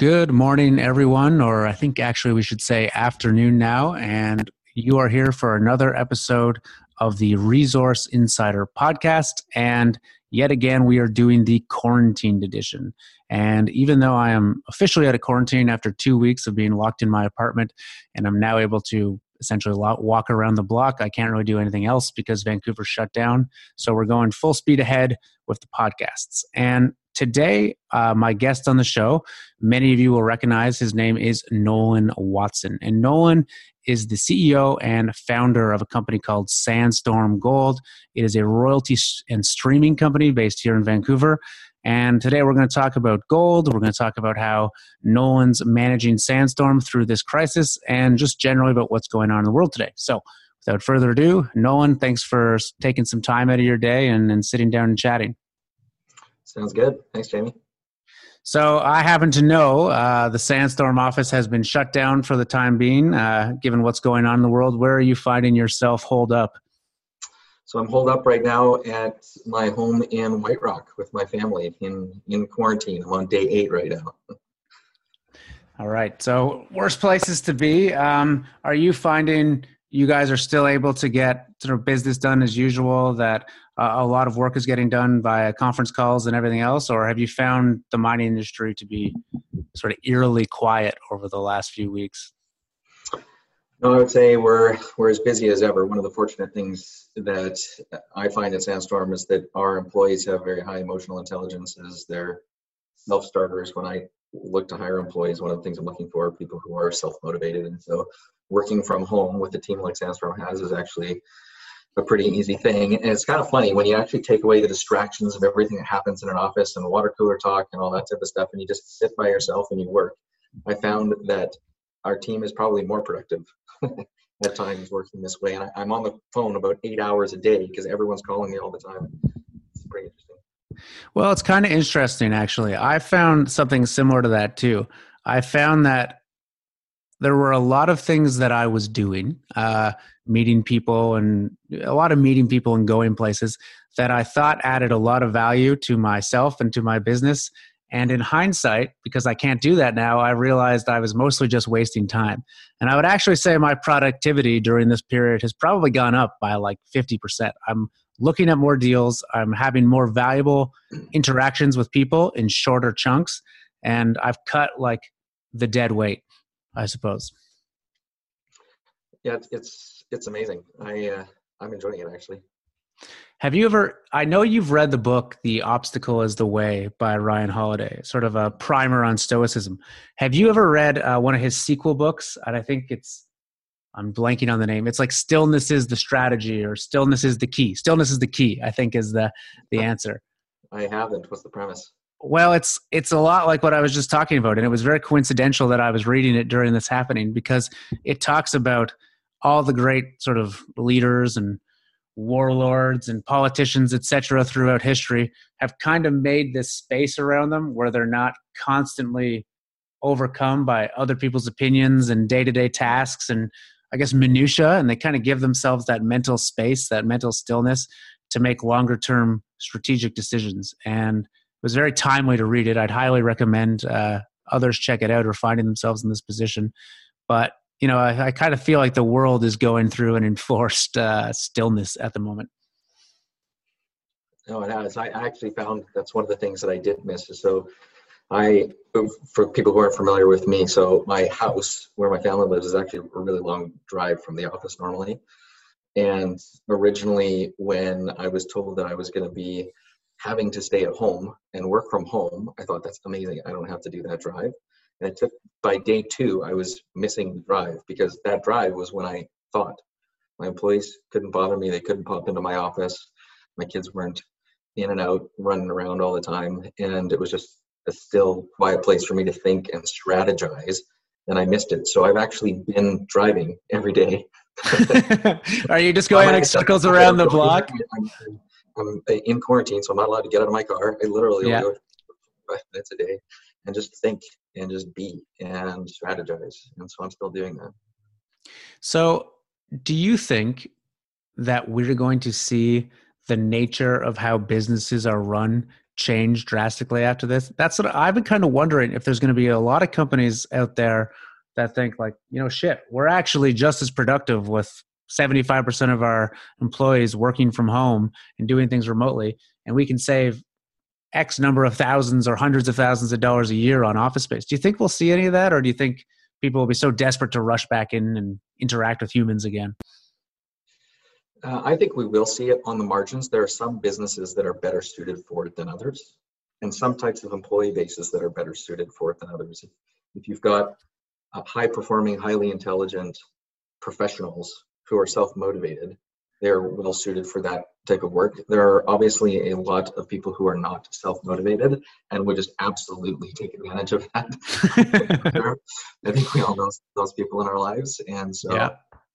Good morning, everyone, or I think actually we should say afternoon now. And you are here for another episode of the Resource Insider podcast. And yet again, we are doing the quarantined edition. And even though I am officially out of quarantine after two weeks of being locked in my apartment, and I'm now able to essentially walk around the block, I can't really do anything else because Vancouver shut down. So we're going full speed ahead with the podcasts. And Today, uh, my guest on the show, many of you will recognize his name is Nolan Watson. And Nolan is the CEO and founder of a company called Sandstorm Gold. It is a royalty and streaming company based here in Vancouver. And today we're going to talk about gold. We're going to talk about how Nolan's managing Sandstorm through this crisis and just generally about what's going on in the world today. So, without further ado, Nolan, thanks for taking some time out of your day and, and sitting down and chatting. Sounds good. Thanks, Jamie. So I happen to know uh, the Sandstorm office has been shut down for the time being, uh, given what's going on in the world. Where are you finding yourself holed up? So I'm holed up right now at my home in White Rock with my family in in quarantine. I'm on day eight right now. All right. So worst places to be. Um, are you finding you guys are still able to get sort of business done as usual? That uh, a lot of work is getting done via conference calls and everything else, or have you found the mining industry to be sort of eerily quiet over the last few weeks? No, I would say we're we're as busy as ever. One of the fortunate things that I find at Sandstorm is that our employees have very high emotional intelligence as they're self-starters. When I look to hire employees, one of the things I'm looking for are people who are self-motivated. And so working from home with a team like Sandstorm has is actually a pretty easy thing. And it's kind of funny when you actually take away the distractions of everything that happens in an office and water cooler talk and all that type of stuff, and you just sit by yourself and you work. I found that our team is probably more productive at times working this way. And I, am on the phone about eight hours a day because everyone's calling me all the time. It's pretty interesting. Well, it's kind of interesting, actually. I found something similar to that too. I found that there were a lot of things that I was doing, uh, meeting people and a lot of meeting people and going places that I thought added a lot of value to myself and to my business. And in hindsight, because I can't do that now, I realized I was mostly just wasting time. And I would actually say my productivity during this period has probably gone up by like 50%. I'm looking at more deals, I'm having more valuable interactions with people in shorter chunks, and I've cut like the dead weight. I suppose. Yeah, it's it's, amazing. I uh, I'm enjoying it actually. Have you ever? I know you've read the book "The Obstacle Is the Way" by Ryan Holiday, sort of a primer on Stoicism. Have you ever read uh, one of his sequel books? And I think it's I'm blanking on the name. It's like "Stillness is the Strategy" or "Stillness is the Key." Stillness is the key. I think is the the answer. I haven't. What's the premise? Well, it's it's a lot like what I was just talking about, and it was very coincidental that I was reading it during this happening because it talks about all the great sort of leaders and warlords and politicians, etc., throughout history have kind of made this space around them where they're not constantly overcome by other people's opinions and day-to-day tasks and I guess minutia, and they kind of give themselves that mental space, that mental stillness to make longer-term strategic decisions and it was very timely to read it. I'd highly recommend uh, others check it out or finding themselves in this position. But you know, I, I kind of feel like the world is going through an enforced uh, stillness at the moment. No, it has. I actually found that's one of the things that I did miss. So, I, for people who aren't familiar with me, so my house where my family lives is actually a really long drive from the office normally. And originally, when I was told that I was going to be having to stay at home and work from home, I thought that's amazing. I don't have to do that drive. And it took by day two, I was missing the drive because that drive was when I thought my employees couldn't bother me. They couldn't pop into my office. My kids weren't in and out running around all the time. And it was just a still quiet place for me to think and strategize. And I missed it. So I've actually been driving every day. Are you just going like circles around the block? I'm in quarantine, so I'm not allowed to get out of my car. I literally yeah. go five minutes a day and just think and just be and strategize. And so I'm still doing that. So, do you think that we're going to see the nature of how businesses are run change drastically after this? That's what I've been kind of wondering if there's going to be a lot of companies out there that think like, you know, shit, we're actually just as productive with 75% of our employees working from home and doing things remotely and we can save x number of thousands or hundreds of thousands of dollars a year on office space. Do you think we'll see any of that or do you think people will be so desperate to rush back in and interact with humans again? Uh, I think we will see it on the margins. There are some businesses that are better suited for it than others, and some types of employee bases that are better suited for it than others. If, if you've got high performing, highly intelligent professionals who are self motivated, they're well suited for that type of work. There are obviously a lot of people who are not self motivated and would just absolutely take advantage of that. I think we all know those people in our lives. And so yeah.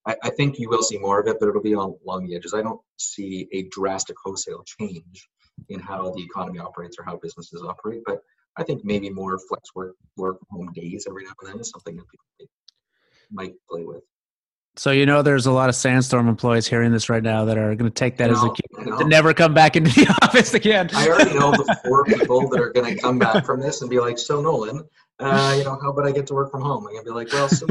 I, I, think you will see more of it, but it'll be on, along the edges. I don't see a drastic wholesale change in how the economy operates or how businesses operate, but I think maybe more flex work, work home days every now and then is something that people might play with. So you know, there's a lot of Sandstorm employees hearing this right now that are going to take that as a cue to never come back into the office again. I already know the four people that are going to come back from this and be like, "So Nolan, uh, you know, how about I get to work from home?" I'm going to be like, "Well, so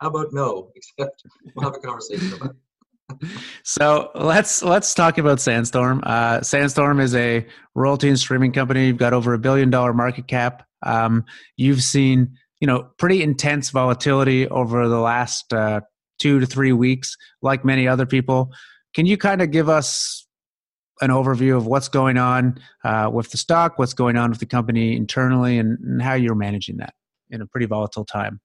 how about no?" Except we'll have a conversation about. it. so let's let's talk about Sandstorm. Uh, Sandstorm is a royalty and streaming company. You've got over a billion dollar market cap. Um, you've seen you know pretty intense volatility over the last uh, two to three weeks, like many other people. Can you kind of give us an overview of what's going on uh, with the stock, what's going on with the company internally, and, and how you're managing that in a pretty volatile time?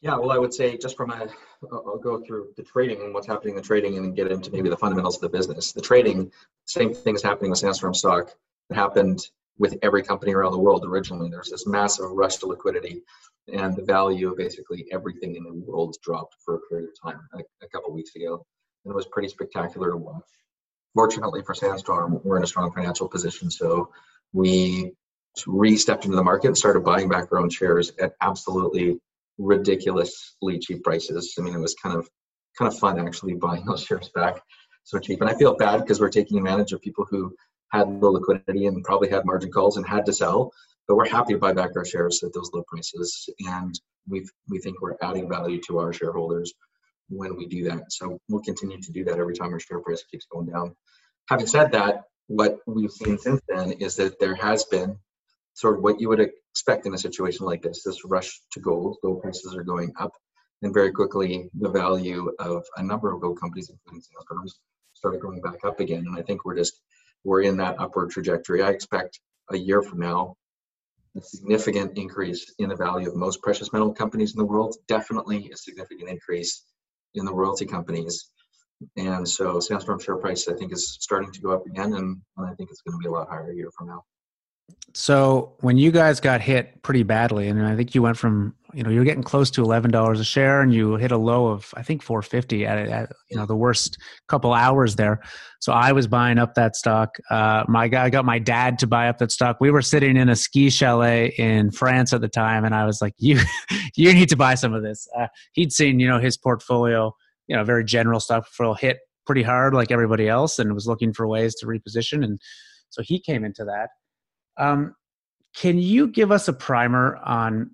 Yeah, well, I would say just from a, I'll go through the trading and what's happening in the trading and get into maybe the fundamentals of the business. The trading, same thing is happening with Sandstorm stock. It happened with every company around the world originally. There's this massive rush to liquidity and the value of basically everything in the world dropped for a period of time a, a couple weeks ago. And it was pretty spectacular to watch. Fortunately for sandstorm we're in a strong financial position so we re-stepped into the market and started buying back our own shares at absolutely ridiculously cheap prices. I mean it was kind of kind of fun actually buying those shares back so cheap. And i feel bad because we're taking advantage of people who had low liquidity and probably had margin calls and had to sell but we're happy to buy back our shares at those low prices, and we we think we're adding value to our shareholders when we do that. So we'll continue to do that every time our share price keeps going down. Having said that, what we've seen since then is that there has been sort of what you would expect in a situation like this this rush to gold gold prices are going up and very quickly the value of a number of gold companies including Sandstorms started going back up again and i think we're just we're in that upward trajectory i expect a year from now a significant increase in the value of most precious metal companies in the world, definitely a significant increase in the royalty companies. And so Sandstorm share price, I think, is starting to go up again, and, I think it's going to be a lot higher a year from now. So when you guys got hit pretty badly, and I think you went from you know you're getting close to eleven dollars a share, and you hit a low of I think four fifty at, at you know the worst couple hours there. So I was buying up that stock. Uh, my guy got my dad to buy up that stock. We were sitting in a ski chalet in France at the time, and I was like, "You, you need to buy some of this." Uh, he'd seen you know his portfolio, you know, very general stock portfolio hit pretty hard like everybody else, and was looking for ways to reposition, and so he came into that um, can you give us a primer on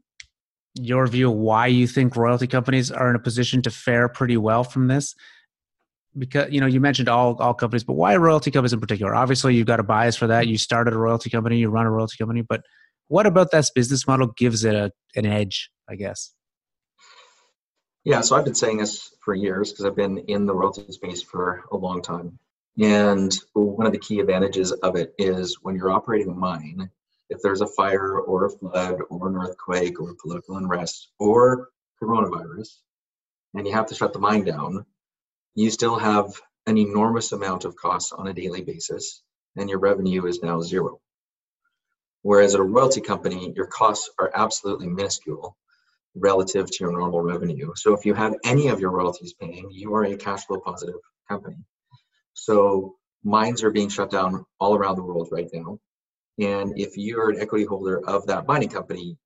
your view of why you think royalty companies are in a position to fare pretty well from this? Because you know you mentioned all all companies, but why royalty companies in particular? Obviously, you've got a bias for that. You started a royalty company, you run a royalty company, but what about that business model gives it a, an edge? I guess. Yeah, so I've been saying this for years because I've been in the royalty space for a long time. And one of the key advantages of it is when you're operating a mine, if there's a fire or a flood or an earthquake or political unrest or coronavirus, and you have to shut the mine down, you still have an enormous amount of costs on a daily basis, and your revenue is now zero. Whereas at a royalty company, your costs are absolutely minuscule relative to your normal revenue. So if you have any of your royalties paying, you are a cash flow positive company. So mines are being shut down all around the world right now. And if you're an equity holder of that mining company,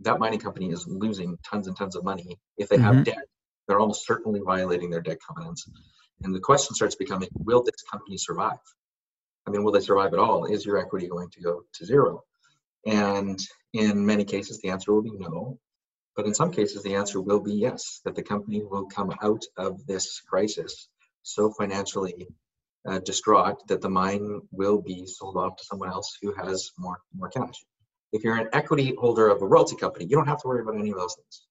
that mining company is losing tons and tons of money. If they mm-hmm. have debt, they're almost certainly violating their debt covenants. And the question starts becoming will this company survive? I mean, will they survive at all? Is your equity going to go to zero? And in many cases, the answer will be no. But in some cases, the answer will be yes, that the company will come out of this crisis so financially uh, distraught that the mine will be sold off to someone else who has more, more cash. If you're an equity holder of a royalty company, you don't have to worry about any of those things.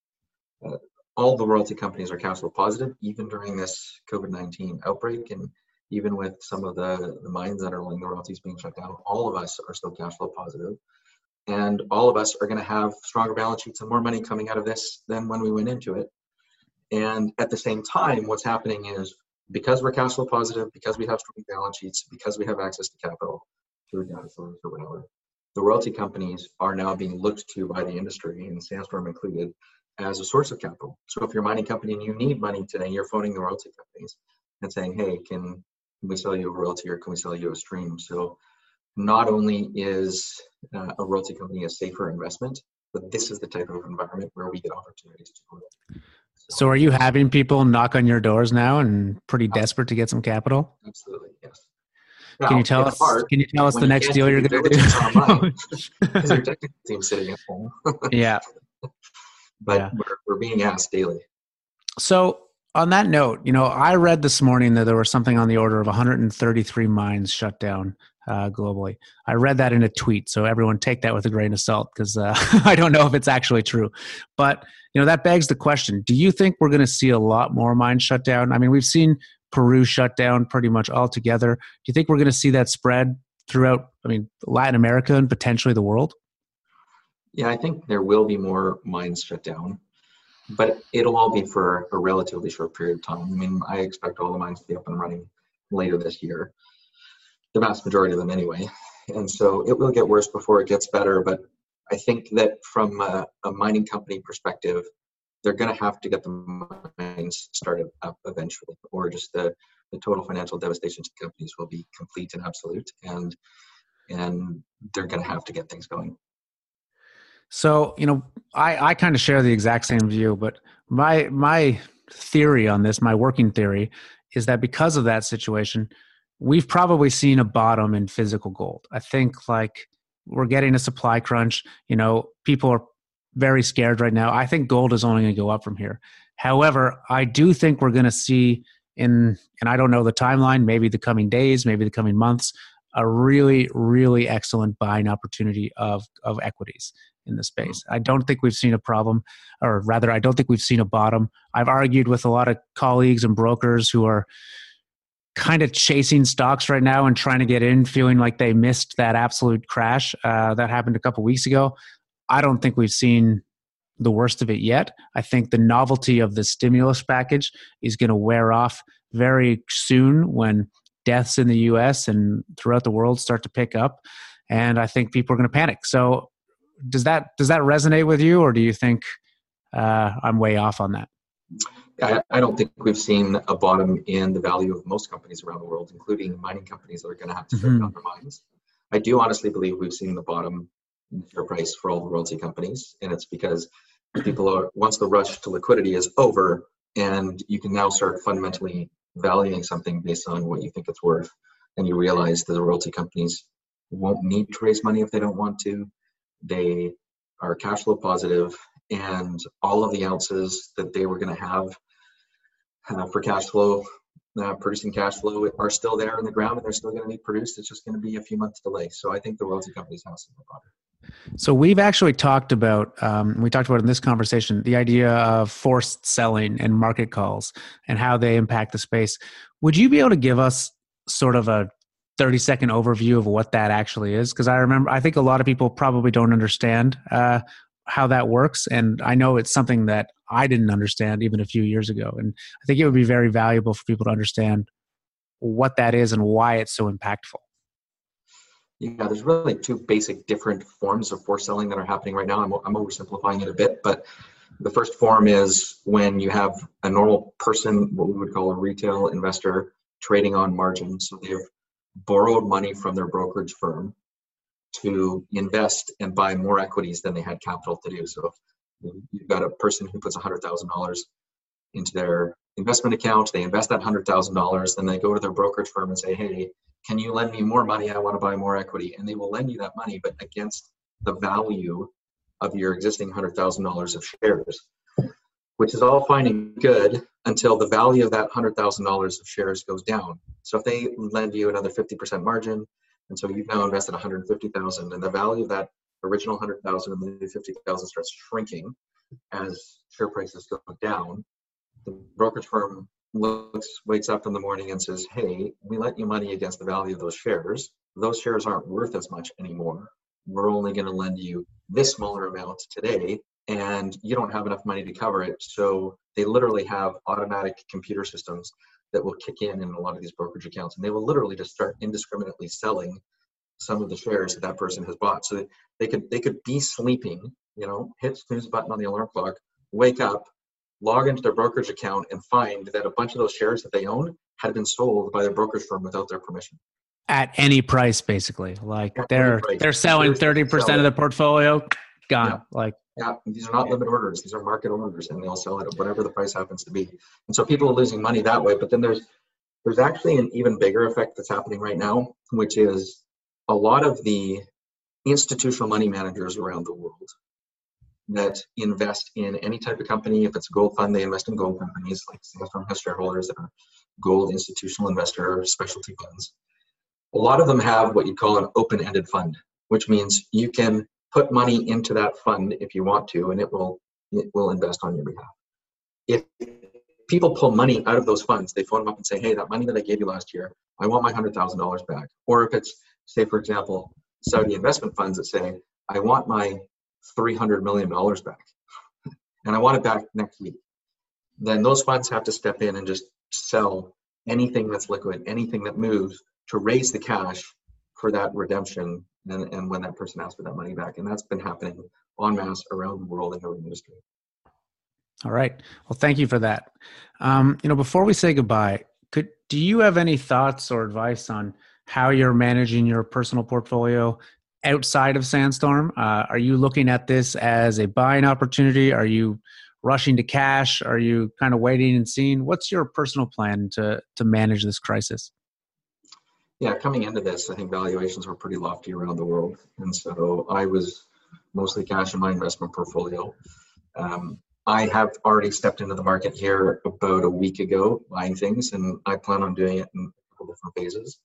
Uh, all the royalty companies are cash flow positive, even during this COVID 19 outbreak. And even with some of the, the mines that are the royalties being shut down, all of us are still cash flow positive. And all of us are going to have stronger balance sheets and more money coming out of this than when we went into it. And at the same time, what's happening is because we're cash flow positive, because we have strong balance sheets, because we have access to capital through data centers or whatever, the royalty companies are now being looked to by the industry, and Sandstorm included, as a source of capital. So if you're a mining company and you need money today, you're phoning the royalty companies and saying, hey, can, can we sell you a royalty or can we sell you a stream? So not only is uh, a royalty company a safer investment, but this is the type of environment where we get opportunities to grow. So, are you having people knock on your doors now and pretty oh. desperate to get some capital? Absolutely, yes. Now, can you tell us? Hard, can you tell us the next deal you're going to do? Because your technical team's sitting at home. yeah, but yeah. we're, we're being asked daily. So, on that note, you know, I read this morning that there was something on the order of 133 mines shut down uh, globally. I read that in a tweet, so everyone take that with a grain of salt because uh, I don't know if it's actually true. But you know, that begs the question: Do you think we're going to see a lot more mines shut down? I mean, we've seen Peru shut down pretty much altogether. Do you think we're going to see that spread throughout? I mean, Latin America and potentially the world. Yeah, I think there will be more mines shut down, but it'll all be for a relatively short period of time. I mean, I expect all the mines to be up and running later this year, the vast majority of them anyway. And so it will get worse before it gets better. But I think that from a, a mining company perspective, they're going to have to get the mines started up eventually, or just the, the total financial devastation to companies will be complete and absolute. And and they're going to have to get things going. So, you know, I, I kind of share the exact same view, but my my theory on this, my working theory, is that because of that situation, we've probably seen a bottom in physical gold. I think like we're getting a supply crunch. You know, people are very scared right now. I think gold is only going to go up from here. However, I do think we're going to see in, and I don't know the timeline, maybe the coming days, maybe the coming months, a really, really excellent buying opportunity of of equities in the hmm. space. I don't think we've seen a problem, or rather, I don't think we've seen a bottom. I've argued with a lot of colleagues and brokers who are kind of chasing stocks right now and trying to get in, feeling like they missed that absolute crash uh, that happened a couple weeks ago. I don't think we've seen the worst of it yet. I think the novelty of the stimulus package is going to wear off very soon when deaths in the US and throughout the world start to pick up and I think people are going to panic. So does that does that resonate with you, or do you think uh, I'm way off on that? I, I, don't think we've seen a bottom in the value of most companies around the world, including mining companies that are going to have to shut mm-hmm. down their mines. I do honestly believe we've seen the bottom in share price for all the royalty companies, and it's because people are once the rush to liquidity is over, and you can now start fundamentally valuing something based on what you think it's worth, and you realize that the royalty companies won't need to raise money if they don't want to they are cash flow positive, and all of the ounces that they were going to have uh, for cash flow, uh, producing cash flow, are still there in the ground, and they're still going to be produced. It's just going to be a few months delay. So I think the royalty companies have some water. So we've actually talked about, um, we talked about in this conversation, the idea of forced selling and market calls and how they impact the space. Would you be able to give us sort of a 30 second overview of what that actually is because i remember i think a lot of people probably don't understand uh, how that works and i know it's something that i didn't understand even a few years ago and i think it would be very valuable for people to understand what that is and why it's so impactful. Yeah there's really two basic different forms of force selling that are happening right now. I'm, I'm oversimplifying it a bit but the first form is when you have a normal person what we would call a retail investor trading on margin so they've borrowed money from their brokerage firm to invest and buy more equities than they had capital to do. So you've got a person who puts $100,000 into their investment account, they invest that $100,000, then they go to their brokerage firm and say, hey, can you lend me more money? I want to buy more equity. And they will lend you that money, but against the value of your existing $100,000 of shares, which is all fine and good until the value of that $100,000 of shares goes down. So if they lend you another 50% margin, and so you've now invested 150,000 and the value of that original 100,000 and the new 50,000 starts shrinking as share prices go down, the brokerage firm looks, wakes up in the morning and says, Hey, we lent you money against the value of those shares. Those shares aren't worth as much anymore. We're only going to lend you this smaller amount today, and you don't have enough money to cover it. So they literally have automatic computer systems that will kick in in a lot of these brokerage accounts, and they will literally just start indiscriminately selling some of the shares that that person has bought. So they could they could be sleeping, you know, hit snooze button on the alarm clock, wake up, log into their brokerage account and find that a bunch of those shares that they own had been sold by their brokerage firm without their permission. At any price, basically. Like At they're they're selling thirty percent of the portfolio, gone. Yeah. Like yeah, these are not limit orders; these are market orders, and they'll sell it at whatever the price happens to be. And so people are losing money that way. But then there's there's actually an even bigger effect that's happening right now, which is a lot of the institutional money managers around the world that invest in any type of company. If it's a gold fund, they invest in gold companies like Sandstorm has shareholders that are gold institutional investor specialty funds. A lot of them have what you call an open-ended fund, which means you can put money into that fund if you want to, and it will it will invest on your behalf. If people pull money out of those funds, they phone them up and say, "Hey, that money that I gave you last year, I want my hundred thousand dollars back." Or if it's, say, for example, Saudi investment funds that say, "I want my $300 million back and I want it back next week, then those funds have to step in and just sell anything that's liquid, anything that moves to raise the cash for that redemption and, and when that person asks for that money back. And that's been happening en masse around the world in the industry. All right. Well, thank you for that. Um, you know, before we say goodbye, could do you have any thoughts or advice on how you're managing your personal portfolio outside of Sandstorm? Uh, are you looking at this as a buying opportunity? Are you rushing to cash? Are you kind of waiting and seeing? What's your personal plan to to manage this crisis? Yeah, coming into this, I think valuations were pretty lofty around the world, and so I was mostly cash in my investment portfolio. Um, I have already stepped into the market here about a week ago, buying things, and I plan on doing it in a couple different phases.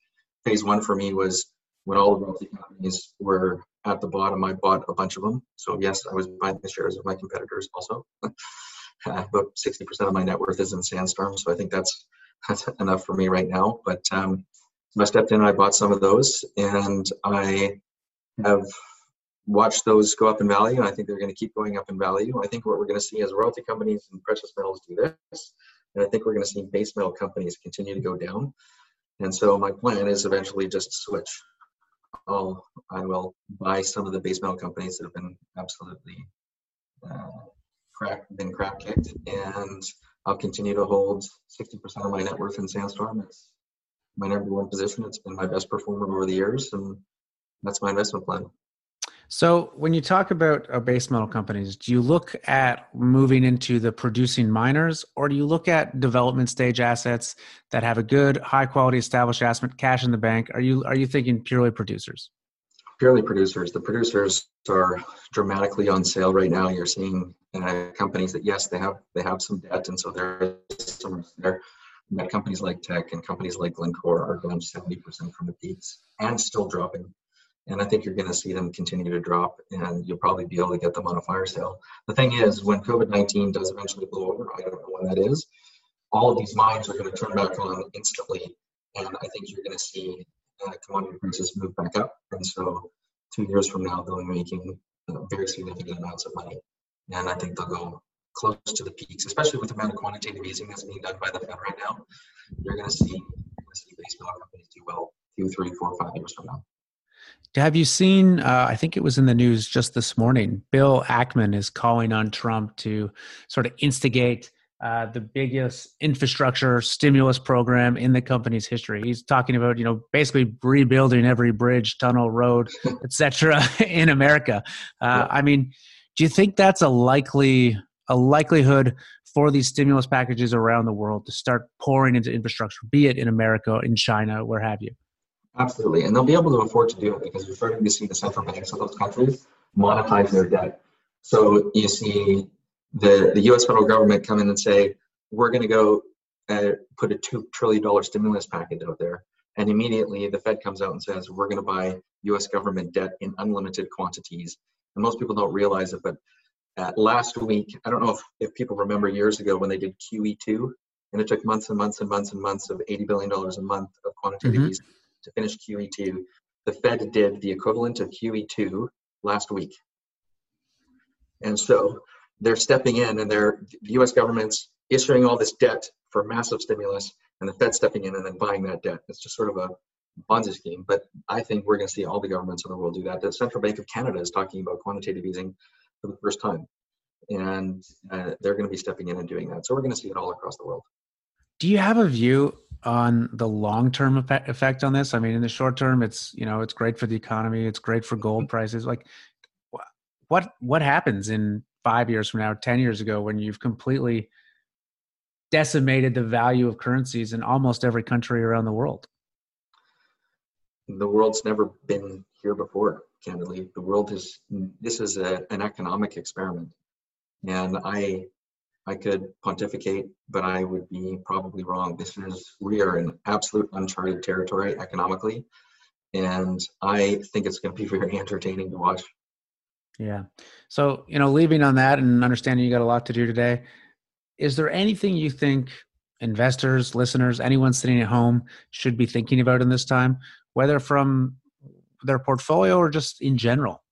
Phase one for me was when all the royalty companies were at the bottom, I bought a bunch of them. So yes, I was buying the shares of my competitors also. About 60% of my net worth is in Sandstorm, so I think that's that's enough for me right now. But um, I stepped in and I bought some of those, and I have watched those go up in value, and I think they're going to keep going up in value. I think what we're going to see is royalty companies and precious metals do this, and I think we're going to see base metal companies continue to go down. And so my plan is eventually just switch I'll I will buy some of the base metal companies that have been absolutely uh, crack been crap kicked, and I'll continue to hold 60% of my net worth in Sandstorm. It's my number one position. It's been my best performer over the years, and that's my investment plan. So, when you talk about uh, base metal companies, do you look at moving into the producing miners, or do you look at development stage assets that have a good, high quality established asset, cash in the bank? Are you are you thinking purely producers? Purely producers. The producers are dramatically on sale right now. You're seeing uh, companies that yes, they have they have some debt, and so there's some there. But companies like Teck and companies like Glencore are down 70% from the peaks and still dropping and I think you're going to see them continue to drop, and you'll probably be able to get them on a fire sale. The thing is, when COVID 19 does eventually blow over, I don't know when that is, all of these mines are going to turn back on instantly, and I think you're going to see uh, commodity prices move back up. And so, two years from now, they'll be making uh, very significant amounts of money, and I think they'll go close to the peaks, especially with the amount of quantitative easing that's being done by the Fed right now. You're going to see, going to see base metal companies do well two, three, four, five years from now. Have you seen? Uh, I think it was in the news just this morning. Bill Ackman is calling on Trump to sort of instigate uh, the biggest infrastructure stimulus program in the company's history. He's talking about, you know, basically rebuilding every bridge, tunnel, road, etc. in America. Uh, yeah. I mean, do you think that's a likely a likelihood for these stimulus packages around the world to start pouring into infrastructure, be it in America, in China, where have you? Absolutely, and they'll be able to afford to do it because you're starting to see the central banks of those countries monetize their debt. So you see the the U.S. federal government come in and say, "We're going to go uh, put a two trillion dollar stimulus package out there," and immediately the Fed comes out and says, "We're going to buy U.S. government debt in unlimited quantities." And most people don't realize it, but uh, last week, I don't know if, if people remember years ago when they did QE2, and it took months and months and months and months of $80 billion a month of quantitative mm-hmm. easing to finish QE2. The Fed did the equivalent of QE2 last week. And so they're stepping in and they're the US government's issuing all this debt for massive stimulus and the Fed stepping in and then buying that debt. It's just sort of a Ponzi scheme. But I think we're going to see all the governments in the world do that. The Central Bank of Canada is talking about quantitative easing for the first time. And uh, they're going to be stepping in and doing that. So we're going to see it all across the world. Do you have a view on the long-term effect on this? I mean, in the short term, it's you know it's great for the economy, it's great for gold mm-hmm. prices. Like, what what happens in five years from now, ten years ago, when you've completely decimated the value of currencies in almost every country around the world? The world's never been here before. Candidly, the world is this is a, an economic experiment, and I I could pontificate, but I would be probably wrong. This is we are in absolute uncharted territory economically, and I think it's going to be very entertaining to watch. Yeah. So you know, leaving on that and understanding you got a lot to do today. Is there anything you think investors, listeners, anyone sitting at home should be thinking about in this time, whether from their portfolio or just in general?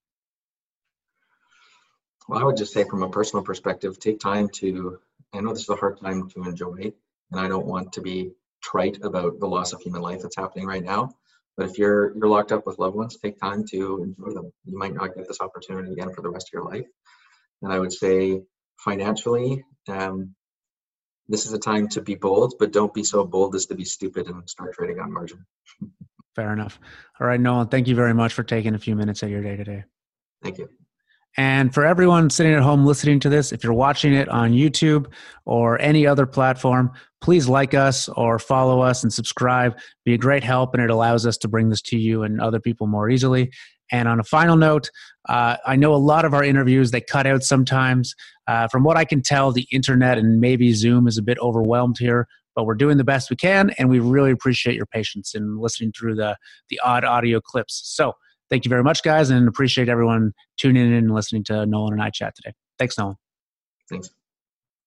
Well, I would just say from a personal perspective, take time to, I know this is a hard time to enjoy, and I don't want to be trite about the loss of human life that's happening right now. But if you're you're locked up with loved ones, take time to enjoy them. You might not get this opportunity again for the rest of your life. And I would say financially, um, this is a time to be bold, but don't be so bold as to be stupid and start trading on margin. Fair enough. All right, Nolan, thank you very much for taking a few minutes of your day today. Thank you. And for everyone sitting at home listening to this, if you're watching it on YouTube or any other platform, please like us or follow us and subscribe. Be a great help, and it allows us to bring this to you and other people more easily. And on a final note, uh, I know a lot of our interviews they cut out sometimes. Uh, from what I can tell, the internet and maybe Zoom is a bit overwhelmed here, but we're doing the best we can, and we really appreciate your patience in listening through the the odd audio clips. So Thank you very much, guys, and appreciate everyone tuning in and listening to Nolan and I chat today. Thanks, Nolan. Thanks.